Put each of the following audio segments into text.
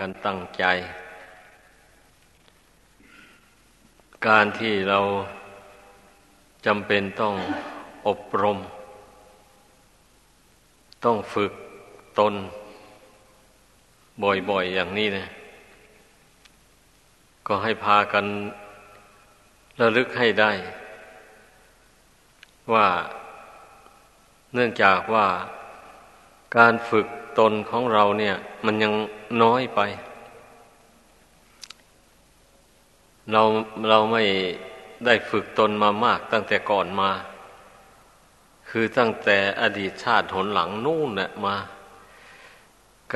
กันตั้งใจ การที่เราจำเป็นต้องอบรม ต้องฝึกตน บ่อยๆอย่างนี้นะ ก็ให้พากันระลึกให้ได้ ว่าเนื่องจากว่าการฝึก ตนของเราเนี่ย มันยังน้อยไป เราเราไม่ได้ฝึกตนมามากตั้งแต่ก่อนมา คือตั้งแต่อดีตชาติหนหลังนู่นเนี่ยมา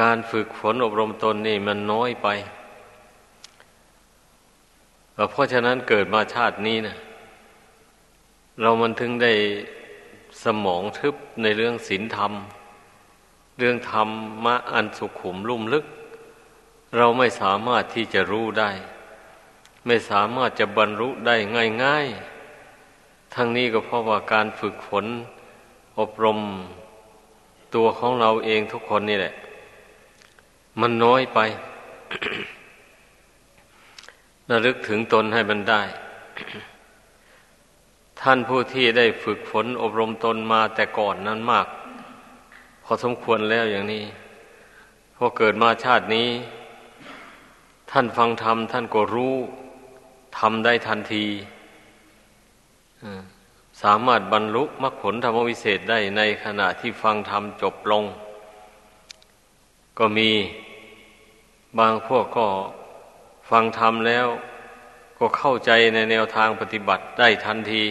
การฝึกฝนอบรมตนนี่มันน้อยไป เพราะฉะนั้นเกิดมาชาตินี้นะเรามันถึงได้สมองทึบในเรื่องศีลธรรม เรื่องธรรมะอันสุขุมลุ่มลึก เราไม่สามารถที่จะรู้ได้ ไม่สามารถจะบรรลุได้ง่ายๆ ทั้งนี้ก็เพราะว่าการฝึกฝน อบรมตัวของเราเองทุกคนนี่แหละ มันน้อยไประลึกถึงตนให้มันได้ ท่านผู้ที่ได้ฝึกฝนอบรมตนมาแต่ก่อนนั้นมาก พอสมควรแล้วอย่างนี้พอเกิดมาชาตินี้ ท่านฟังธรรมท่านก็รู้ทำได้ทันทีสามารถบรรลุมรรคผลธรรมวิเศษได้ในขณะที่ฟังธรรมจบลง ก็มีบางพวกก็ฟังธรรมแล้ว ก็เข้าใจในแนวทางปฏิบัติได้ทันที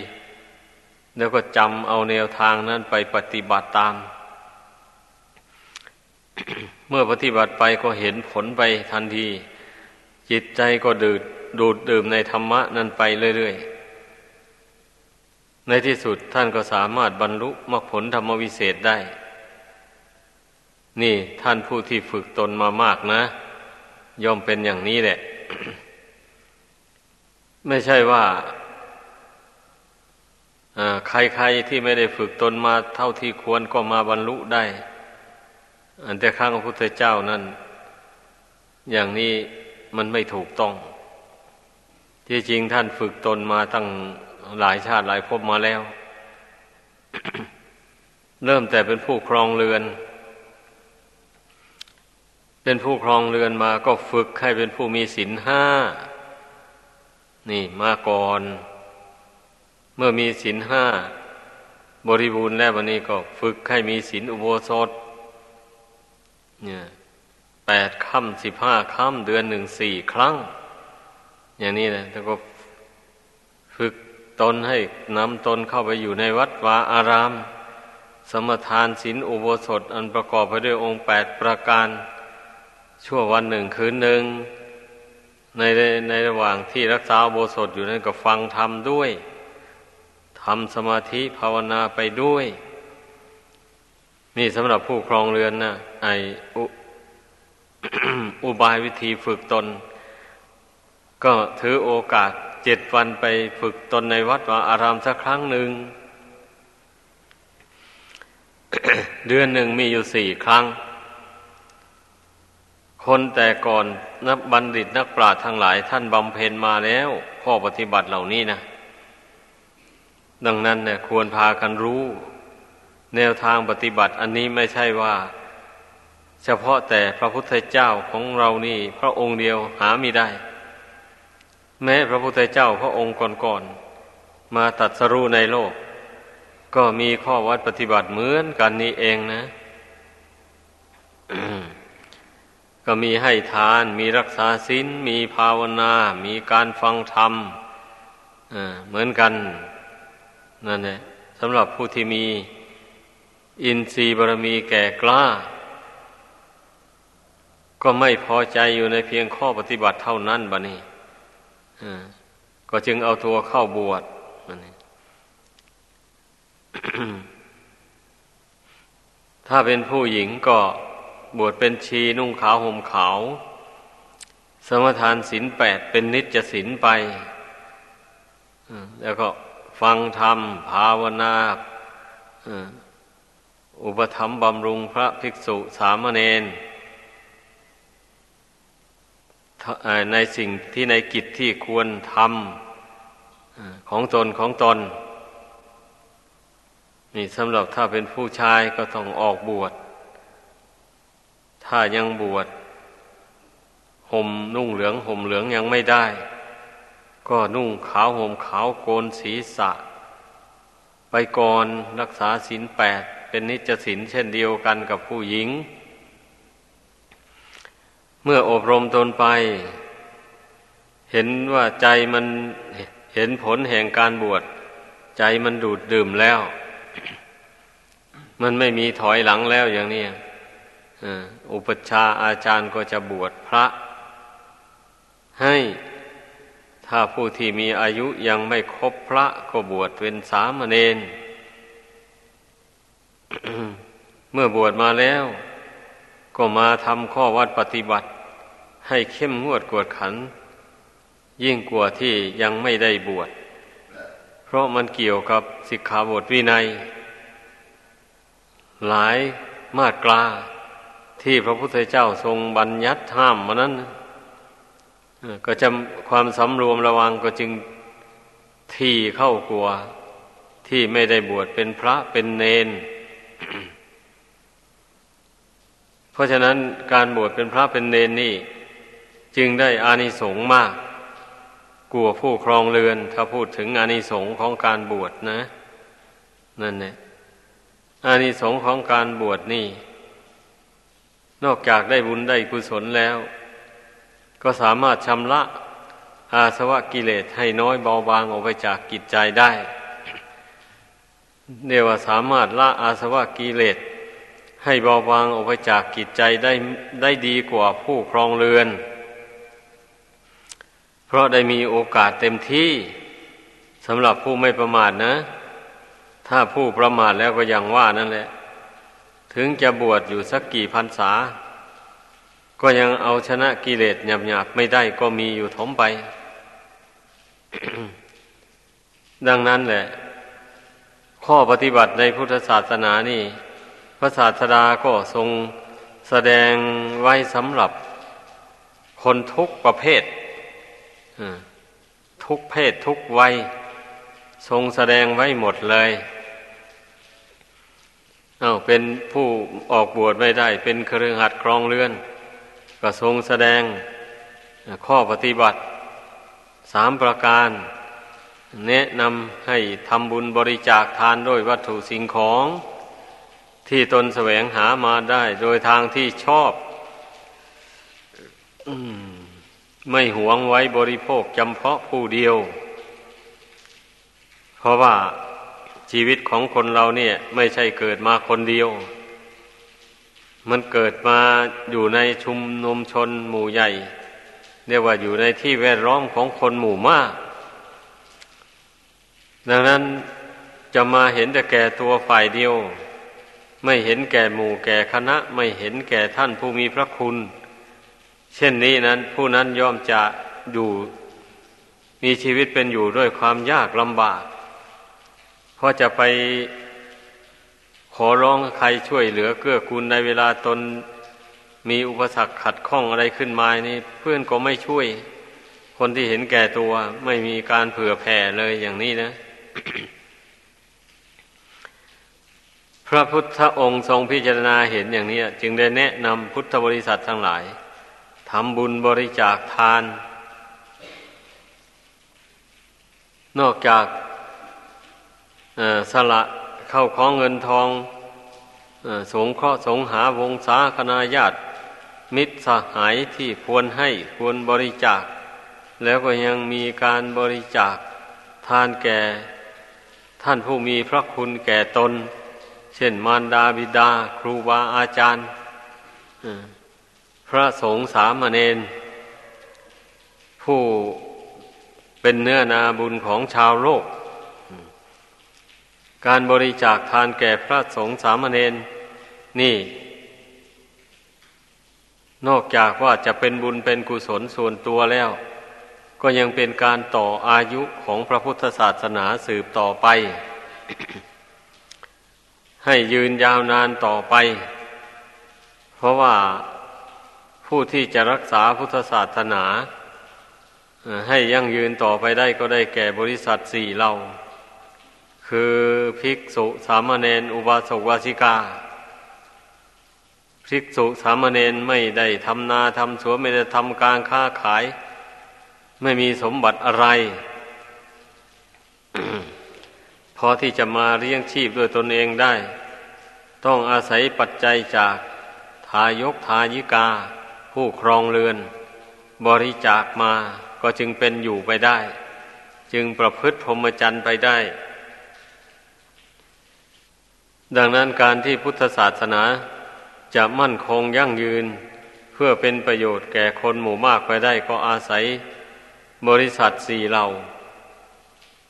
แล้วก็จำเอาแนวทางนั้นไปปฏิบัติตาม เมื่อปฏิบัติไปก็เห็นผลไปทันที จิตใจก็ดูดดูดดื่มในธรรมะนั้นไปเรื่อยๆ ในที่สุดท่านก็สามารถบรรลุมรรคผลธรรมวิเศษได้ นี่ท่านผู้ที่ฝึกตนมามากนะ ย่อมเป็นอย่างนี้แหละ ไม่ใช่ว่าใครๆที่ไม่ได้ฝึกตนมาเท่าที่ควรก็มาบรรลุได้ อันแต่ข้างพระพุทธเจ้านั้น อย่างนี้มันไม่ถูกต้อง ที่จริงท่านฝึกตนมาตั้งหลายชาติหลายภพมาแล้ว เริ่มแต่เป็นผู้ครองเรือน เป็นผู้ครองเรือนมาก็ฝึกให้เป็นผู้มีศีลห้า นี่มาก่อน เมื่อมีศีลห้า บริบูรณ์แล้ววันนี้ก็ฝึกให้มีศีลอุโบสถ เนี่ยแปดค่ำสิบห้าค่ำเดือนหนึ่งสี่ครั้ง อย่างนี้นะแล้วก็ฝึกตนให้นำตนเข้าไปอยู่ในวัดวาอาราม สมทานศีลอุโบสถ อันประกอบไปด้วยองค์แปดประการ ชั่ววันหนึ่งคืนหนึ่ง ในในระหว่างที่รักษาโบสถอยู่นั้นก็ฟังธรรมด้วยทำสมาธิภาวนาไปด้วย นี่สำหรับผู้ครองเรือนนะ ไออุบายวิธีฝึกตน ก็ถือโอกาสเจ็ดวันไปฝึกตนในวัดวาอารามสักครั้งหนึ่ง เดือนหนึ่งมีอยู่สี่ครั้ง คนแต่ก่อนนักบัณฑิตนักปราชญ์ทั้งหลายท่านบำเพ็ญมาแล้ว ข้อปฏิบัติเหล่านี้นะ ดังนั้นเนี่ยควรพากันรู้ แนวทางปฏิบัติอันนี้ไม่ใช่ว่า เฉพาะแต่พระพุทธเจ้าของเรานี่ พระองค์เดียวหาไม่ได้ แม้พระพุทธเจ้าพระองค์ก่อนๆมาตัดสรู้ในโลก ก็มีข้อวัดปฏิบัติเหมือนกันนี่เองนะ ก็มีให้ทานมีรักษาศีลมีภาวนา มีการฟังธรรมเหมือนกันนั่นแหละสำหรับผู้ที่มีอินทรีย์บารมีแก่กล้า ก็ไม่พอใจอยู่ในเพียงข้อปฏิบัติเท่านั้นบะนี่ก็จึงเอาตัวเข้าบวชถ้าเป็นผู้หญิงก็บวชเป็นชีนุ่งขาวห่มขาว สมทานศีลแปดเป็นนิจศีลไปแล้วก็ฟังธรรม ภาวนาอุปธรรมบำรุงพระภิกษุสามเณร ในสิ่งที่ในกิจที่ควรทำของตนของตน นี่สำหรับถ้าเป็นผู้ชายก็ต้องออกบวช ถ้ายังบวชห่มนุ่งเหลืองห่มเหลืองยังไม่ได้ ก็นุ่งขาวห่มขาวโกนศีรษะ ไปก่อนรักษาศีลแปดเป็นนิจศีลเช่นเดียวกันกับผู้หญิง เมื่ออบรมตนไป เห็นว่าใจมันเห็นผลแห่งการบวช ใจมันดูดดื่มแล้ว มันไม่มีถอยหลังแล้วอย่างนี้อุปชาอาจารย์ก็จะบวชพระ ให้ถ้าผู้ที่มีอายุยังไม่ครบพระก็บวชเป็นสามเณรเมื่อบวชมาแล้ว ก็มาทำข้อวัดปฏิบัติ ให้เข้มงวดกวดขัน ยิ่งกว่าที่ยังไม่ได้บวช เพราะมันเกี่ยวกับสิกขาบทวินัย หลายมาตราที่พระพุทธเจ้าทรงบัญญัติห้ามมานั้นก็จะความสำรวมระวังก็จึงที่เข้ากลัวที่ไม่ได้บวชเป็นพระเป็นเนน เพราะฉะนั้นการบวชเป็นพระเป็นเนนนี่จึงได้อานิสงส์มาก กลัวผู้ครองเรือน ถ้าพูดถึงอานิสงส์ของการบวชนะ นั่นเนี่ยอานิสงส์ของการบวชนี่ นอกจากได้บุญได้กุศลแล้ว ก็สามารถชำระอาสวะกิเลสให้น้อยเบาบางออกไปจากกิจใจได้เรียกว่าสามารถละอาสวะกิเลส ให้เบาบางออกไปจากกิจใจได้ได้ดีกว่าผู้ครองเรือน เพราะได้มีโอกาสเต็มที่สำหรับผู้ไม่ประมาทนะ ถ้าผู้ประมาทแล้วก็ยังว่านั่นแหละ ถึงจะบวชอยู่สักกี่พรรษา ก็ยังเอาชนะกิเลสหยาบๆไม่ได้ก็มีอยู่ถมไป ดังนั้นแหละ ข้อปฏิบัติในพุทธศาสนานี่ ระศาสดาก็ทรงแสดงไว้สำหรับคนทุกประเภททุกเพศทุกวัยทรงแสดงไว้หมดเลย เอาเป็นผู้ออกบวชไม่ได้ เป็นเครือขัดครองเรือน ก็ทรงแสดงข้อปฏิบัติสามประการ แนะนำให้ทำบุญบริจาคทานด้วยวัตถุสิ่งของ ที่ตนแสวงหามาได้โดยทางที่ชอบ ไม่หวงไว้บริโภคจำเพาะผู้เดียว เพราะว่าชีวิตของคนเราเนี่ย ไม่ใช่เกิดมาคนเดียว มันเกิดมาอยู่ในชุมนุมชนหมู่ใหญ่เรียกว่าอยู่ในที่แวดล้อมของคนหมู่มาก ดังนั้นจะมาเห็นแต่แก่ตัวฝ่ายเดียว ไม่เห็นแก่หมู่แก่คณะ ไม่เห็นแก่ท่านผู้มีพระคุณ เช่นนี้นั้น ผู้นั้นย่อมจะอยู่ มีชีวิตเป็นอยู่ด้วยความยากลำบากเพราะจะไปขอร้องใครช่วยเหลือเกื้อกูลในเวลาตนมีอุปสรรคขัดข้องอะไรขึ้นมานี่ เพื่อนก็ไม่ช่วย คนที่เห็นแก่ตัว ไม่มีการเผื่อแผ่เลยอย่างนี้นะ ระพุทธองค์ทรงพิจารณาเห็นอย่างนี้ จึงได้แนะนำพุทธบริษัททั้งหลายทำบุญบริจาคทาน นอกจากสละเข้าของเงินทองสงเคราะห์สงหาวงศาคณาญาติ มิตรสหายที่ควรให้ควรบริจาค แล้วก็ยังมีการบริจาคทานแก่ ท่านผู้มีพระคุณแก่ตน เช่นมารดาบิดา ครูบาอาจารย์พระสงฆ์สามเณรผู้เป็นเนื้อนาบุญของชาวโลก การบริจาคทานแก่พระสงฆ์สามเณรนี่ นอกจากว่าจะเป็นบุญเป็นกุศลส่วนตัวแล้ว ก็ยังเป็นการต่ออายุของพระพุทธศาสนาสืบต่อไป ให้ยืนยาวนานต่อไป เพราะว่าผู้ที่จะรักษาพุทธศาสนา ให้ยั่งยืนต่อไปได้ก็ได้แก่บริษัทสี่เหล่าคือภิกษุสามเณรอุบาสกวาสิกา ภิกษุสามเณรไม่ได้ทำนาทำสวนไม่ได้ทำการค้าขาย ไม่มีสมบัติอะไร พอที่จะมาเลี้ยงชีพด้วยตนเองได้ ต้องอาศัยปัจจัยจากทายกทายิกา ผู้ครองเรือน บริจาคมาก็จึงเป็นอยู่ไปได้ จึงประพฤติพรหมจรรย์ไปได้ ดังนั้นการที่พุทธศาสนาจะมั่นคงยั่งยืน เพื่อเป็นประโยชน์แก่คนหมู่มากไปได้ก็อาศัย บริษัทสี่เหล่า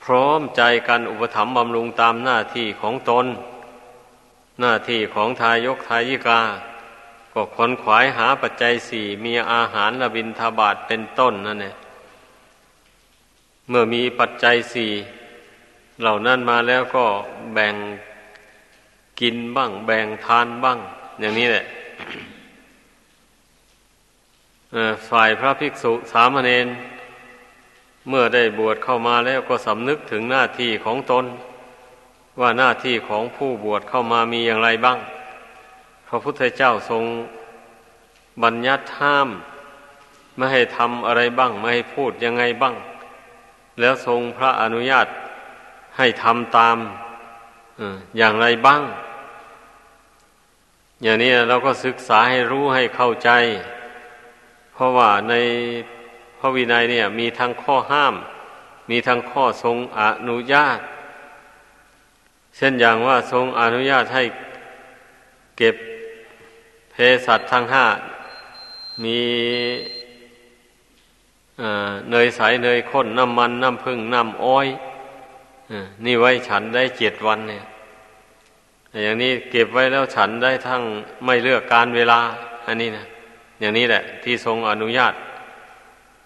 พร้อมใจกันอุปถัมภ์บำรุงตามหน้าที่ของตน หน้าที่ของทายกทายิกา ก็ขนขวายหาปัจจัยสี่มีอาหารระบินทบาทเป็นต้นนั่นเองเมื่อมีปัจจัยสี่เหล่านั้นมาแล้วก็แบ่งกินบ้าง แบ่งทานบ้าง อย่างนี้แหละฝ่ายพระภิกษุสามเณร เมื่อได้บวชเข้ามาแล้วก็สำนึกถึงหน้าที่ของตน ว่าหน้าที่ของผู้บวชเข้ามามีอย่างไรบ้าง พระพุทธเจ้าทรงบัญญัติห้าม ไม่ให้ทำอะไรบ้าง ไม่ให้พูดยังไงบ้าง แล้วทรงพระอนุญาตให้ทำตามอย่างไรบ้าง อย่างนี้เราก็ศึกษาให้รู้ให้เข้าใจ เพราะว่าใน ระวินัยเนี่ย มีทั้งข้อห้าม มีทั้งข้อทรงอนุญาต เช่นอย่างว่าทรงอนุญาตให้เก็บเพสัตทั้งห้า มีเนยใสเนยข้นน้ำมันน้ำพึ่งน้ำอ้อยนี่ไว้ฉันได้เจ็ดวันเนี่ยอย่างนี้เก็บไว้แล้วฉันได้ทั้งไม่เลือกการเวลา อันนี้นะอย่างนี้แหละ ที่ทรงอนุญาต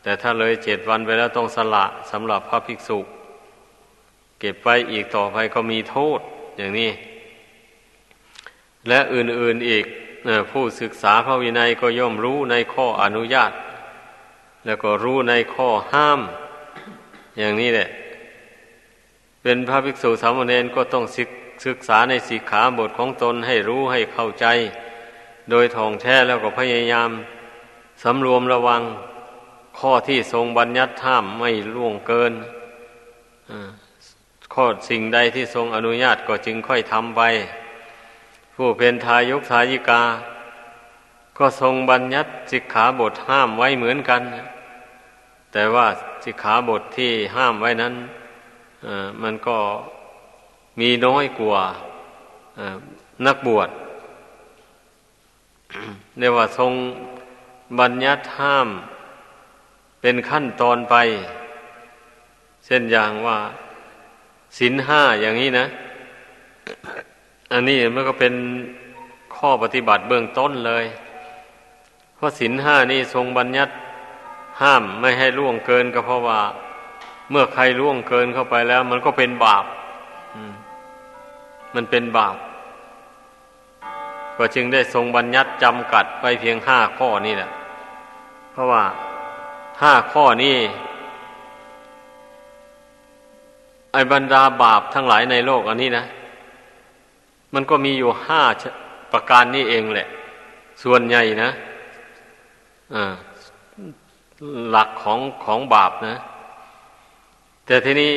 แต่ถ้าเลยเจ็ดวันไปแล้วต้องสละสำหรับพระภิกษุ เก็บไว้อีกต่อไปก็มีโทษอย่างนี้ และอื่นๆอีกผู้ศึกษาพระวินัยก็ย่อมรู้ในข้ออนุญาต แล้วก็รู้ในข้อห้าม อย่างนี้แหละ เป็นพระภิกษุสามเณรก็ต้องศึกษาในสีขาบทของตนให้รู้ให้เข้าใจ โดยท่องแท้แล้วก็พยายามสำรวมระวัง ข้อที่ทรงบัญญัติห้ามไม่ล่วงเกินข้อสิ่งใดที่ทรงอนุญาตก็จึงค่อยทำไป ผู้เป็นทายกทายิกา ก็ทรงบัญญัติสิกขาบทห้ามไว้เหมือนกัน แต่ว่าสิกขาบทที่ห้ามไว้นั้นมันก็มีน้อยกว่านักบวชเรียกว่าทรงบัญญัติห้าม เป็นขั้นตอนไป เช่นอย่างว่าศีลห้าอย่างนี้นะ อันนี้มันก็เป็นข้อปฏิบัติเบื้องต้นเลยเพราะศีลห้านี่ทรงบัญญัติห้ามไม่ให้ล่วงเกินก็เพราะว่า เมื่อใครล่วงเกินเข้าไปแล้ว มันก็เป็นบาปมันเป็นบาปก็จึงได้ทรงบัญญัติจำกัดไปเพียงห้าข้อนี่แหละ เพราะว่า ห้าข้อนี้ไอ้บรรดาบาปทั้งหลายในโลกอันนี้นะ มันก็มีอยู่ห้าประการนี้เองแหละ ส่วนใหญ่นะหลักของของบาปนะ แต่ทีนี้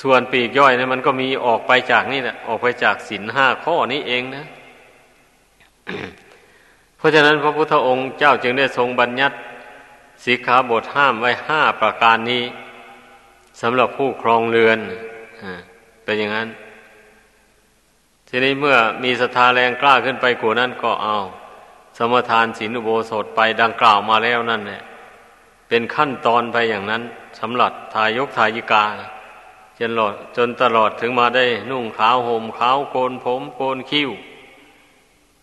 ส่วนปีกย่อยเนะมันก็มีออกไปจากนี่แหละออกไปจากศีลห้าข้อนี้เองนะเพราะฉะนั้นพระพุทธองค์เจ้าจึงได้ทรงบัญญัติ สีขาบทห้ามไว้ห้าประการนี้สำหรับผู้ครองเรือนเป็นอย่างนั้น ทีนี้เมื่อมีศรัทธาแรงกล้าขึ้นไปกว่านั้นก็เอา สมทานศีลอุโบสถไปดังกล่าวมาแล้วนั่นแหละเป็นขั้นตอนไปอย่างนั้นสำหรับทายกทายิกาจนหลอดจนตลอดถึงมาได้นุ่งขาวห่มขาวโกนผมโกนคิ้ว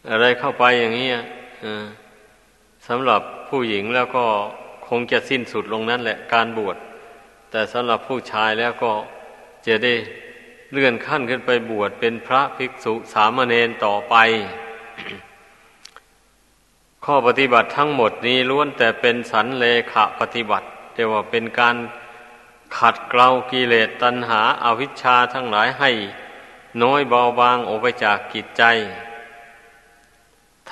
อะไรเข้าไปอย่างนี้สำหรับผู้หญิงแล้วก็ คงจะสิ้นสุดลงนั้นแหละการบวช แต่สำหรับผู้ชายแล้วก็จะได้เลื่อนขั้นขึ้นไปบวชเป็นพระภิกษุสามเณรต่อไป ข้อปฏิบัติทั้งหมดนี้ล้วนแต่เป็นสันเลขะปฏิบัติเรียกว่าเป็นการขัดเกลากิเลสตัณหาอาวิชชาทั้งหลายให้ น้อยเบาบางออกไปจากกิจใจ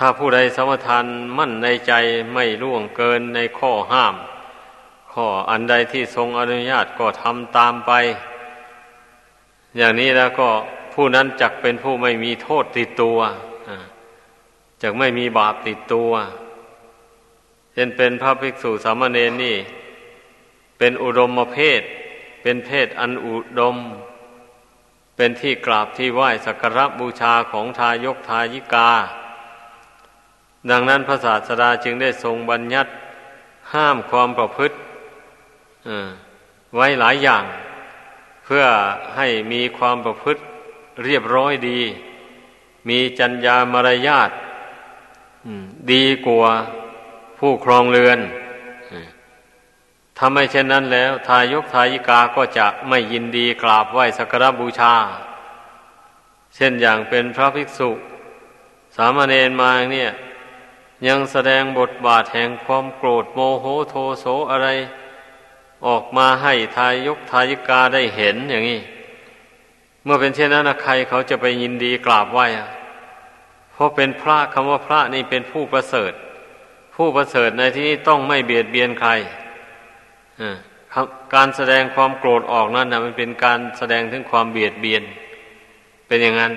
ถ้าผู้ใดสมทานมั่นในใจไม่ล่วงเกินในข้อห้าม ข้ออันใดที่ทรงอนุญาตก็ทำตามไป อย่างนี้แล้วก็ผู้นั้นจักเป็นผู้ไม่มีโทษติดตัวจักไม่มีบาปติดตัวเช่นเป็นพระภิกษุสามเณรนี่ เป็นอุดมเพศ เป็นเพศอันอุดม เป็นที่กราบที่ไหว้สักการะบูชาของทายกทายิกา ดังนั้นพระศาสดาจึงได้ทรงบัญญัติห้ามความประพฤติไว้หลายอย่าง เพื่อให้มีความประพฤติเรียบร้อยดี มีจัญญามารยาทดีกว่าผู้ครองเรือนถ้าไม่เช่นนั้นแล้ว ทายกทายิกาก็จะไม่ยินดีกราบไหว้สักการบูชา เช่นอย่างเป็นพระภิกษุ สามเณรมาเนี่ย ยังแสดงบทบาทแห่งความโกรธโมโหโทโสอะไร ออกมาให้ทายกทายิกาได้เห็นอย่างนี้ เมื่อเป็นเช่นนั้นใครเขาจะไปยินดีกราบไหว้เพราะเป็นพระคำว่าพระนี่เป็นผู้ประเสริฐ ผู้ประเสริฐในที่นี้ต้องไม่เบียดเบียนใครการแสดงความโกรธออกนั่นนะมันเป็นการแสดงถึงความเบียดเบียน เป็นอย่างนั้น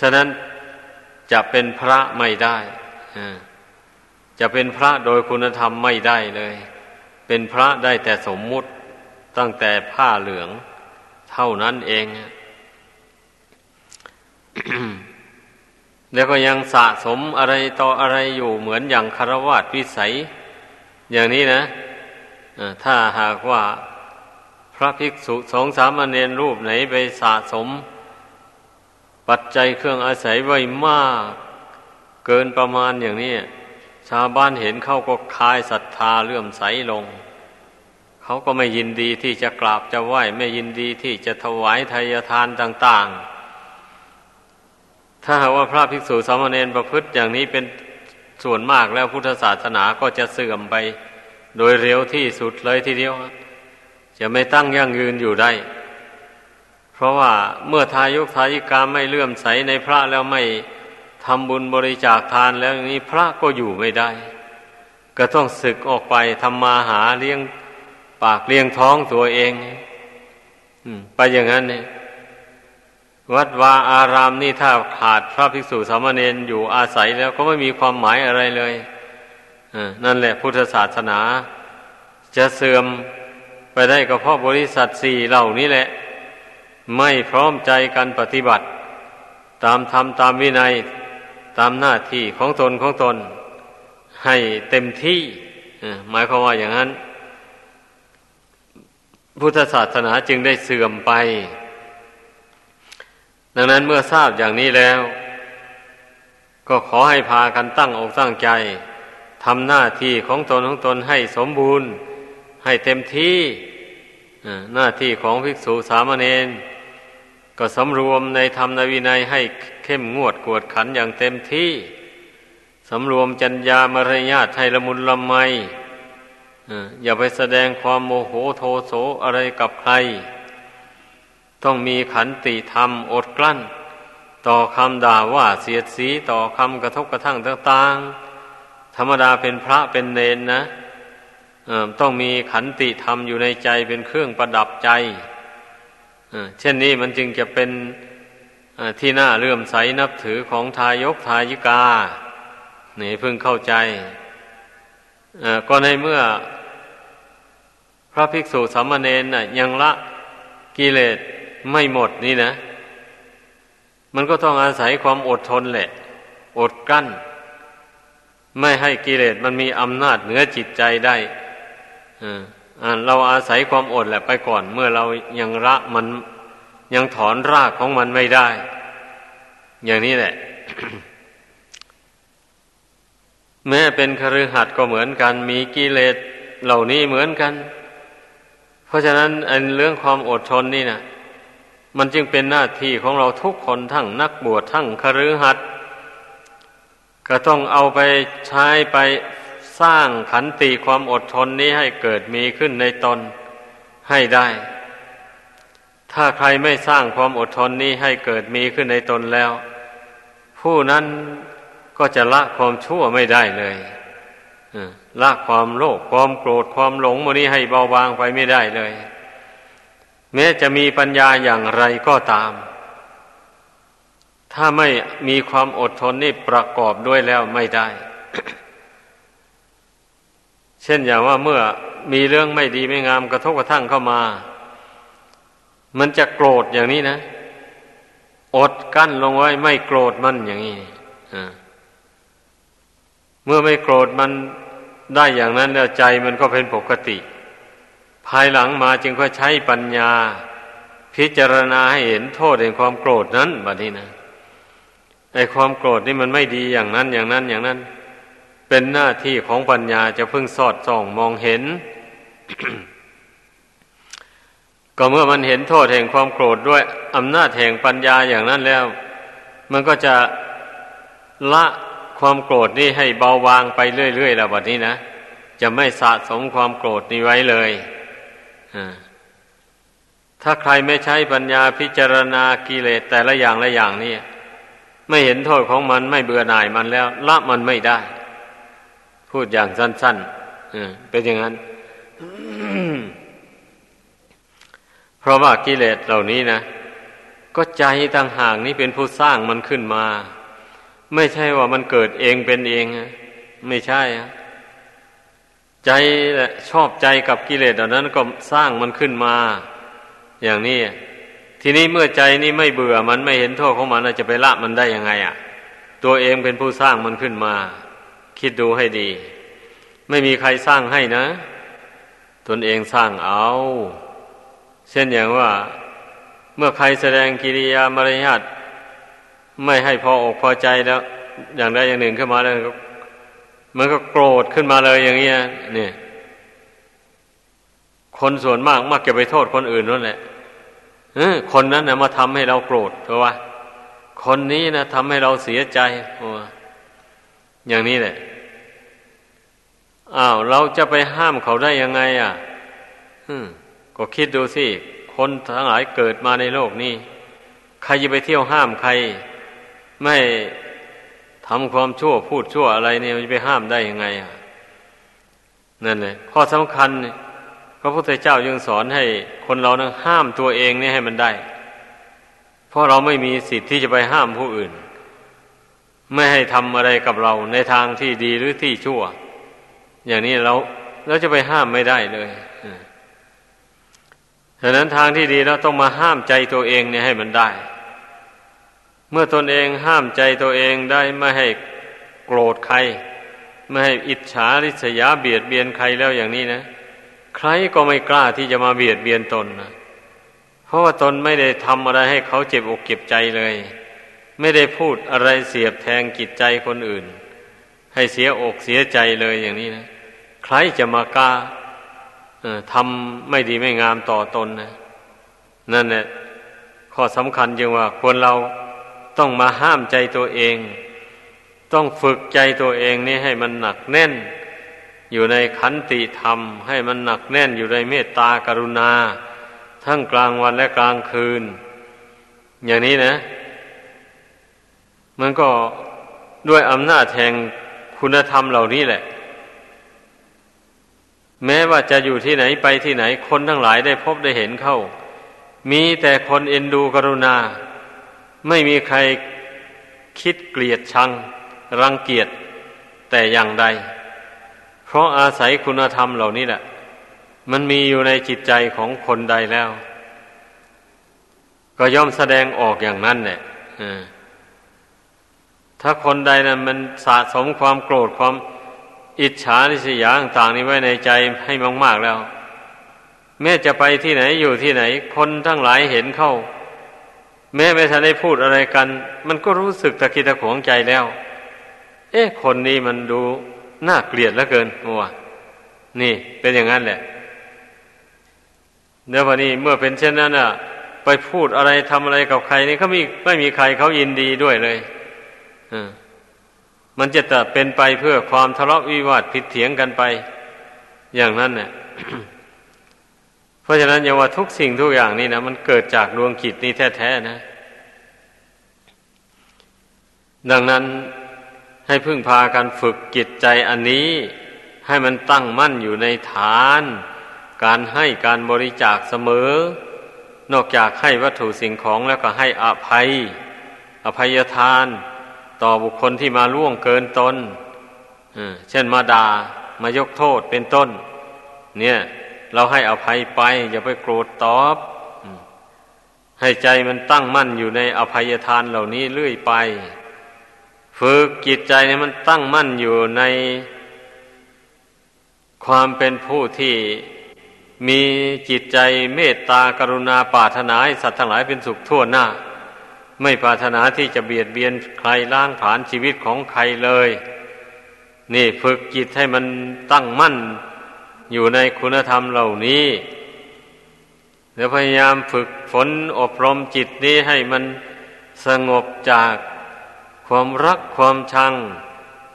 ฉะนั้นจะเป็นพระไม่ได้ จะเป็นพระโดยคุณธรรมไม่ได้เลย เป็นพระได้แต่สมมุติตั้งแต่ผ้าเหลืองเท่านั้นเองแล้วก็ยังสะสมอะไรต่ออะไรอยู่เหมือนอย่างคารวะวิสัย อย่างนี้นะถ้าหากว่าพระภิกษุสองสามเณรรูปไหนไปสะสม ปัจจัยเครื่องอาศัยไว้มาก เกินประมาณอย่างนี้ ชาวบ้านเห็นเขาก็คลายศรัทธาเลื่อมใสลง เขาก็ไม่ยินดีที่จะกราบจะไหว้ ไม่ยินดีที่จะถวายทายทานต่าง ๆ ถ้าหากว่าพระภิกษุสามเณรประพฤติอย่างนี้เป็นส่วนมากแล้วพุทธศาสนาก็จะเสื่อมไป โดยเร็วที่สุดเลยทีเดียว จะไม่ตั้งยั่งยืนอยู่ได้ เพราะว่าเมื่อทายกทายิกาไม่เลื่อมใสในพระแล้วไม่ ทำบุญบริจาคทานแล้วนี้พระก็อยู่ไม่ได้ ก็ต้องศึกออกไปทำมาหาเลี้ยงปากเลี้ยงท้องตัวเองไปอย่างนั้นเนี่ยวัดวาอารามนี่ถ้าขาดพระภิกษุสามเณรอยู่อาศัยแล้วก็ไม่มีความหมายอะไรเลยนั่นแหละพุทธศาสนา จะเสื่อมไปได้ก็เพราะบริษัทสี่เหล่านี้แหละ ไม่พร้อมใจกันปฏิบัติ ตามธรรมตามวินัย ตามหน้าที่ของตนของตน ให้เต็มที่หมายความว่าอย่างนั้น พุทธศาสนาจึงได้เสื่อมไป ดังนั้นเมื่อทราบอย่างนี้แล้ว ก็ขอให้พากันตั้งอกตั้งใจทำหน้าที่ของตนของตนให้สมบูรณ์ ให้เต็มที่หน้าที่ของภิกษุสามเณร ก็สำรวมในธรรมในวินัยให้เข้มงวดกวดขันอย่างเต็มที่สำรวมจัญญามารยาทให้ละมุนละไมอย่าไปแสดงความโมโหโทโสอะไรกับใคร ต้องมีขันติธรรมอดกลั้น ต่อคำด่าว่าเสียดสีต่อคำกระทบกระทั่งต่างๆ ธรรมดาเป็นพระเป็นเนนนะต้องมีขันติธรรมอยู่ในใจเป็นเครื่องประดับใจ เช่นนี้มันจึงจะเป็นที่น่าเลื่อมใสนับถือของทายกทายิกานี่เพิ่งเข้าใจก็ในเมื่อ พระภิกษุสามเณรน่ะ ยังละกิเลสไม่หมดนี่นะ มันก็ต้องอาศัยความอดทนแหละ อดกั้น ไม่ให้กิเลสมันมีอำนาจเหนือจิตใจได้ เราอาศัยความอดแหละไปก่อน เมื่อเรายังระมันยังถอนรากของมันไม่ได้ อย่างนี้แหละ แม้เป็นคฤหัสถ์ก็เหมือนกัน มีกิเลสเหล่านี้เหมือนกัน เพราะฉะนั้นอันเรื่องความอดทนนี่นะมันจึงเป็นหน้าที่ของเราทุกคนทั้งนักบวชทั้งคฤหัสถ์ก็ต้องเอาไปใช้ไป สร้างขันติความอดทนนี้ให้เกิดมีขึ้นในตนให้ได้ ถ้าใครไม่สร้างความอดทนนี้ให้เกิดมีขึ้นในตนแล้ว ผู้นั้นก็จะละความชั่วไม่ได้เลยละความโลภความโกรธความหลงโมนี้ให้เบาบางไปไม่ได้เลย แม้จะมีปัญญาอย่างไรก็ตาม ถ้าไม่มีความอดทนนี่ประกอบด้วยแล้วไม่ได้ เช่นอย่างว่าเมื่อมีเรื่องไม่ดีไม่งามกระทบกระทั่งเข้ามา มันจะโกรธอย่างนี้นะ อดกั้นลงไว้ไม่โกรธมันอย่างนี้เมื่อไม่โกรธมันได้อย่างนั้นแล้วใจมันก็เป็นปกติ ภายหลังมาจึงค่อยใช้ปัญญา พิจารณาให้เห็นโทษแห่งความโกรธนั้นบัดนี้นะไอความโกรธนี่มันไม่ดีอย่างนั้นอย่างนั้นอย่างนั้น เป็นหน้าที่ของปัญญาจะพึ่งสอดส่องมองเห็น ก็เมื่อมันเห็นโทษแห่งความโกรธด้วยอำนาจแห่งปัญญาอย่างนั้นแล้ว มันก็จะละความโกรธนี่ให้เบาบางไปเรื่อยๆแล้วบัดนี้นะจะไม่สะสมความโกรธนี้ไว้เลยถ้าใครไม่ใช้ปัญญาพิจารณากิเลสแต่ละอย่างละอย่างนี่ไม่เห็นโทษของมันไม่เบื่อหน่ายมันแล้ว ละมันไม่ได้ พูดอย่างสั้นๆเป็นอย่างนั้น เพราะว่ากิเลสเหล่านี้นะ ก็ใจต่างหากนี้เป็นผู้สร้างมันขึ้นมา ไม่ใช่ว่ามันเกิดเองเป็นเองไม่ใช่ใจชอบใจกับกิเลสเหล่านั้นก็สร้างมันขึ้นมา อย่างนี้ทีนี้เมื่อใจนี้ไม่เบื่อมันไม่เห็นโทษของมันจะไปละมันได้ยังไง อะ ตัวเองเป็นผู้สร้างมันขึ้นมา คิดดูให้ดี ไม่มีใครสร้างให้นะ ตนเองสร้างเอา เช่นอย่างว่า เมื่อใครแสดงกิริยามารยาทไม่ให้พออกพอใจแล้ว อย่างใดอย่างหนึ่งขึ้นมาแล้วมันก็โกรธขึ้นมาเลยอย่างเงี้ยเนี่ยคนส่วนมากมักจะไปโทษคนอื่นนั่นแหละเออคนนั้นนะมาทำให้เราโกรธเพราะว่า คนนี้นะทำให้เราเสียใจ อย่างนี้แหละอ้าวเราจะไปห้ามเขาได้ยังไง อะก็คิดดูสิ คนทั้งหลายเกิดมาในโลกนี้ ใครจะไปเที่ยวห้ามใคร ไม่ทำความชั่วพูดชั่วอะไรเนี่ยจะไปห้ามได้ยังไงอะนั่นเลยข้อสำคัญ พระพุทธเจ้ายังสอนให้คนเรานั้นห้ามตัวเองนี่ให้มันได้ เพราะเราไม่มีสิทธิ์ที่จะไปห้ามผู้อื่น ไม่ให้ทำอะไรกับเราในทางที่ดีหรือที่ชั่ว อย่างนี้เราเราจะไปห้ามไม่ได้เลยฉะนั้นทางที่ดีเราต้องมาห้ามใจตัวเองเนี่ยให้มันได้ เมื่อตนเองห้ามใจตัวเองได้ไม่ให้โกรธใคร ไม่ให้อิจฉาริษยาเบียดเบียนใครแล้วอย่างนี้นะใครก็ไม่กล้าที่จะมาเบียดเบียนตนนะเพราะว่าตนไม่ได้ทำอะไรให้เขาเจ็บอกเจ็บใจเลย ไม่ได้พูดอะไรเสียบแทงจิตใจคนอื่น ให้เสียอกเสียใจเลยอย่างนี้นะ ใครจะมากล้าทำไม่ดีไม่งามต่อตนนะ นั่นแหละข้อสำคัญจึงว่าควรเราต้องมาห้ามใจตัวเอง ต้องฝึกใจตัวเองนี่ให้มันหนักแน่น อยู่ในขันติธรรม ให้มันหนักแน่นอยู่ในเมตตากรุณา ทั้งกลางวันและกลางคืน อย่างนี้นะ มันก็ด้วยอำนาจแห่งคุณธรรมเหล่านี้แหละ แม้ว่าจะอยู่ที่ไหนไปที่ไหนคนทั้งหลายได้พบได้เห็นเข้า มีแต่คนเอ็นดูกรุณา ไม่มีใครคิดเกลียดชัง รังเกียจแต่อย่างใด เพราะอาศัยคุณธรรมเหล่านี้แหละ มันมีอยู่ในจิตใจของคนใดแล้ว ก็ย่อมแสดงออกอย่างนั้นแหละ ถ้าคนใดนะั้นมันสะสมความโกรธความอิจฉาริษยาต่างๆนี้ไว้ในใจให้มากๆแล้ว แม้จะไปที่ไหนอยู่ที่ไหน คนทั้งหลายเห็นเข้า แม้ไม่ทันได้พูดอะไรกัน มันก็รู้สึกตะกิตะขวงใจแล้ว เอ๊ะ คนนี้มันดูน่าเกลียดเหลือเกินว่นี่เป็นอย่างนั้นแหละเดี๋ยววันนี้เมื่อเป็นเช่นนั้นอะ ไปพูดอะไรทำอะไรกับใครนี่เขามีไม่มีใครเขายินดีด้วยเลย มันจะแต่เป็นไปเพื่อความทะเลาะวิวาทผิดเถียงกันไป อย่างนั้นเนี่ยเพราะฉะนั้นอย่าว่าทุกสิ่งทุกอย่างนี่นะมันเกิดจากดวงจิตนี้แท้ๆนะ ดังนั้นให้พึ่งพากันฝึกจิตใจอันนี้ ให้มันตั้งมั่นอยู่ในฐาน การให้การบริจาคเสมอ นอกจากให้วัตถุสิ่งของแล้วก็ให้อภัย อภัยทาน ต่อบุคคลที่มาล่วงเกินตนเช่นมาดา่ามายกโทษเป็นต้น เนี่ย เราให้อภัยไป อย่าไปโกรธตอบ ให้ใจมันตั้งมั่นอยู่ในอภัยทานเหล่านี้เรื่อยไป ฝึกจิตใจเนี่ยมันตั้งมั่นอยู่ใน ความเป็นผู้ที่มีจิตใจเมตตากรุณาปรารถนาให้สัตว์ทั้งหลายเป็นสุขทั่วหน้า ไม่ปรารถนาที่จะเบียดเบียนใครล้างผลาญชีวิตของใครเลย นี่ฝึกจิตให้มันตั้งมั่นอยู่ในคุณธรรมเหล่านี้แล้วพยายามฝึกฝนอบรมจิตนี้ให้มันสงบจากความรักความชัง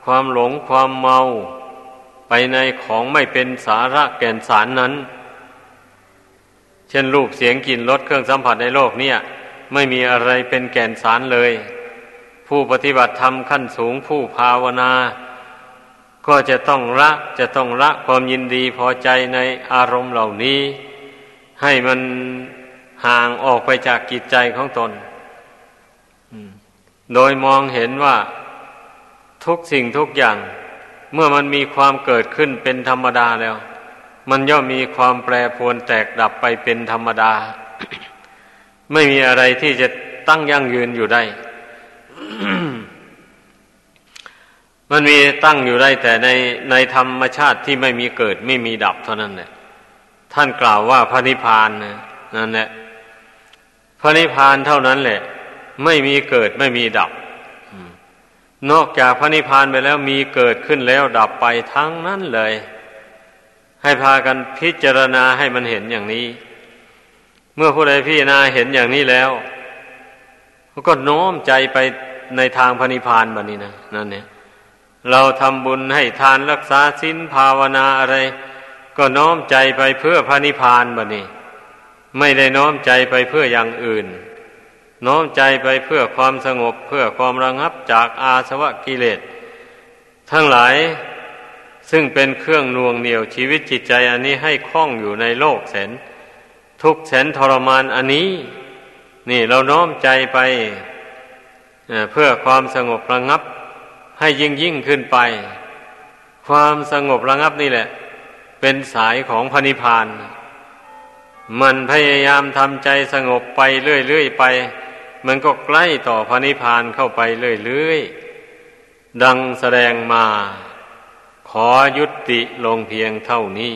ความหลงความเมา ไปในของไม่เป็นสาระแก่นสารนั้น เช่นรูปเสียงกลิ่นรสเครื่องสัมผัสในโลกเนี่ย ไม่มีอะไรเป็นแก่นสารเลย ผู้ปฏิบัติธรรมขั้นสูงผู้ภาวนา ก็จะต้องละจะต้องละความยินดีพอใจในอารมณ์เหล่านี้ ให้มันห่างออกไปจากกิจใจของตน โดยมองเห็นว่าทุกสิ่งทุกอย่าง เมื่อมันมีความเกิดขึ้นเป็นธรรมดาแล้ว มันย่อมมีความแปรปรวนแตกดับไปเป็นธรรมดา ไม่มีอะไรที่จะตั้งยั่งยืนอยู่ได้ มันมีตั้งอยู่ได้ แต่ในในธรรมชาติที่ไม่มีเกิด ไม่มีดับเท่านั้นแหละท่านกล่าวว่าพระนิพพานนะนั่นแหละพระนิพพานเท่านั้นแหละ ไม่มีเกิดไม่มีดับนอกจากพระนิพพานไปแล้วมีเกิดขึ้นแล้วดับไปทั้งนั้นเลย ให้พากันพิจารณาให้มันเห็นอย่างนี้ เมื่อผู้ใดพิจารณาเห็นอย่างนี้แล้วเขาก็โน้มใจไปในทางพระนิพพานแบบนี้นะนั่นเนี่ย เราทำบุญให้ทานรักษาศีลภาวนาอะไร ก็น้อมใจไปเพื่อพระนิพพานบะนี่ไม่ได้น้อมใจไปเพื่ออย่างอื่น น้อมใจไปเพื่อความสงบเพื่อความระงับจากอาสวะกิเลส ทั้งหลายซึ่งเป็นเครื่องน่วงเหนี่ยวชีวิตจิตใจอันนี้ให้คล่องอยู่ในโลกแสน ทุกแสนทรมานอันนี้ นี่เราน้อมใจไปเพื่อความสงบระงับ ให้ยิ่งยิ่งขึ้นไป ความสงบระงับนี่แหละ เป็นสายของพระนิพพาน มันพยายามทำใจสงบไปเรื่อยๆไป มันก็ใกล้ต่อพระนิพพานเข้าไปเรื่อยๆดังแสดงมา ขอยุติลงเพียงเท่านี้